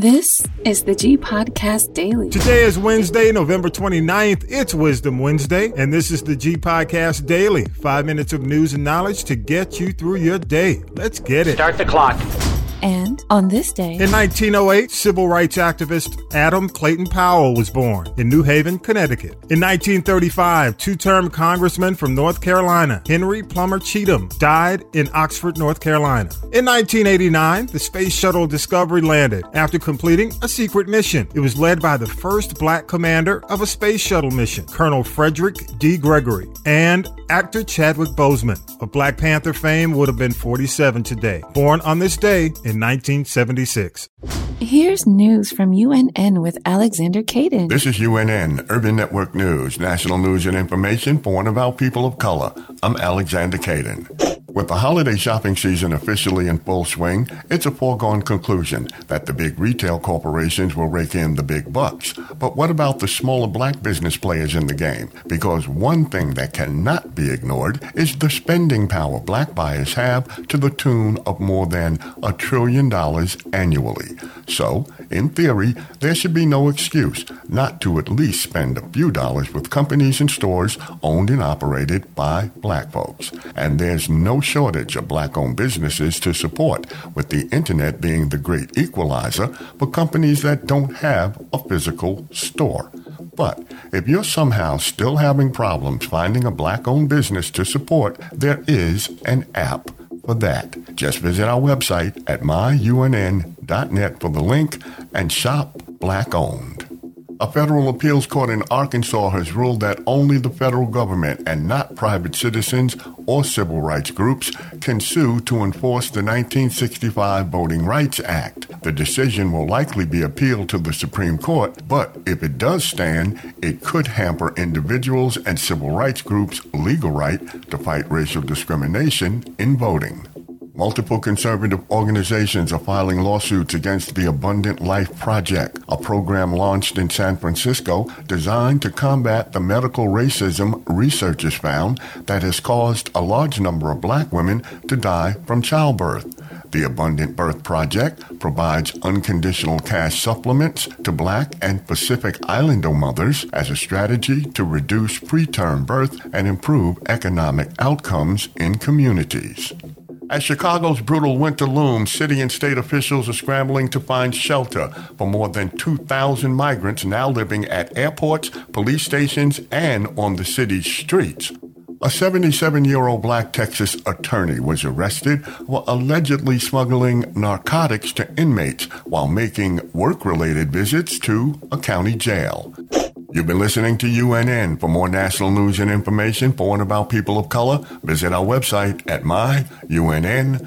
This is the G Podcast Daily. Today is Wednesday, November 29th. It's Wisdom Wednesday, and this is the G Podcast Daily. Five minutes of news and knowledge to get you through your day. Let's get it. Start the clock. And on this day, In 1908, civil rights activist Adam Clayton Powell was born in New Haven, Connecticut. In 1935, two term congressman from North Carolina, Henry Plummer Cheatham, died in Oxford, North Carolina. In 1989, the Space Shuttle Discovery landed after completing a secret mission. It was led by the first black commander of a space shuttle mission, Colonel Frederick D. Gregory, and actor Chadwick Boseman of Black Panther fame would have been 47 today. Born on this day in 1976. here's news from UNN with Alexander Caden. This is UNN, Urban Network News, national news and information for and about people of color. I'm Alexander Caden. With the holiday shopping season officially in full swing, it's a foregone conclusion that the big retail corporations will rake in the big bucks. But what about the smaller black business players in the game? Because one thing that cannot be ignored is the spending power black buyers have to the tune of more than a trillion dollars annually. So, in theory, there should be no excuse not to at least spend a few dollars with companies and stores owned and operated by black folks. And there's no shortage of black owned businesses to support, with the internet being the great equalizer for companies that don't have a physical store. But if you're somehow still having problems finding a black owned business to support, there is an app for that. Just visit our website at myunn.net for the link and shop black owned. A federal appeals court in Arkansas has ruled that only the federal government and not private citizens or civil rights groups can sue to enforce the 1965 Voting Rights Act. The decision will likely be appealed to the Supreme Court, but if it does stand, it could hamper individuals and civil rights groups' legal right to fight racial discrimination in voting. Multiple conservative organizations are filing lawsuits against the Abundant Life Project, a program launched in San Francisco designed to combat the medical racism researchers found that has caused a large number of black women to die from childbirth. The Abundant Birth Project provides unconditional cash supplements to black and Pacific Islander mothers as a strategy to reduce preterm birth and improve economic outcomes in communities. As Chicago's brutal winter looms, city and state officials are scrambling to find shelter for more than 2,000 migrants now living at airports, police stations, and on the city's streets. A 77 year old black Texas attorney was arrested for allegedly smuggling narcotics to inmates while making work related visits to a county jail. You've been listening to UNN. For more national news and information for and about people of color, visit our website at myunn.net.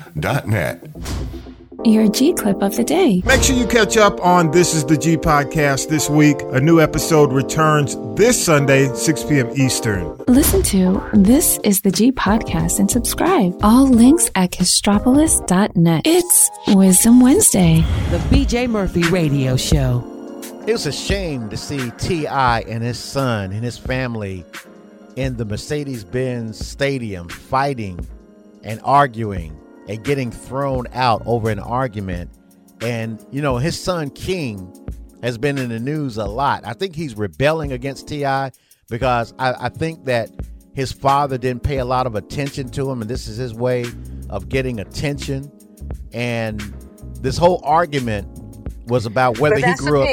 Your G clip of the day. Make sure you catch up on This is the G podcast this week. A new episode returns this Sunday, 6 p.m. Eastern. Listen to This is the G Podcast and subscribe. All links at castropolis.net. It's Wisdom Wednesday. The BJ Murphy Radio Show. It was a shame to see T.I. and his son and his family in the Mercedes Benz Stadium fighting and arguing and getting thrown out over an argument. And, you know, his son King has been in the news a lot. I think he's rebelling against T.I. because I, I think that his father didn't pay a lot of attention to him, and this is his way of getting attention. And this whole argument was about whether he grew up.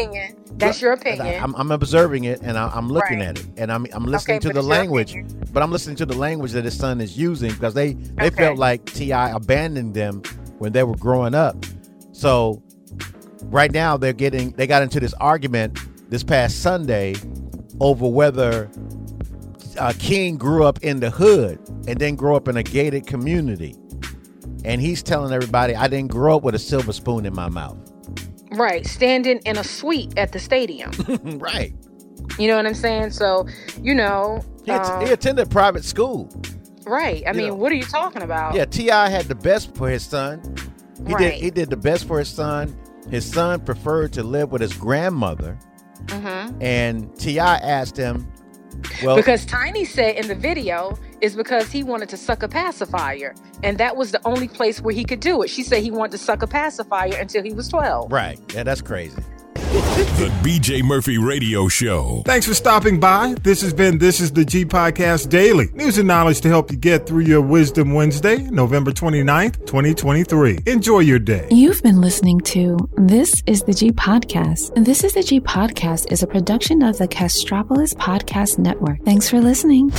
That's your opinion. I'm, I'm observing it and I, I'm looking Right. at it and I'm, I'm listening Okay, to the language, but I'm listening to the language that his son is using because they they Okay. felt like T.I. abandoned them when they were growing up. So right now they're getting they got into this argument this past Sunday over whether uh, King grew up in the hood and then grew up in a gated community. And he's telling everybody, I didn't grow up with a silver spoon in my mouth. Right. Standing in a suite at the stadium. right. you know what I'm saying? So, you know, He, att- um, he attended private school. right. I you mean, know. what are you talking about? Yeah, T.I. had the best for his son. He did. Right. He did the best for his son. His son preferred to live with his grandmother, Mm-hmm. and T.I. asked him, Well, because Tiny said in the video is because he wanted to suck a pacifier, and that was the only place where he could do it. She said he wanted to suck a pacifier until he was 12. right. Yeah, that's crazy. The BJ Murphy Radio Show. Thanks for stopping by. This has been This is the G Podcast Daily. News and knowledge to help you get through your Wisdom Wednesday, November 29th, 2023. Enjoy your day. You've been listening to This is the G Podcast. This is the G Podcast is a production of the Castropolis Podcast Network. Thanks for listening.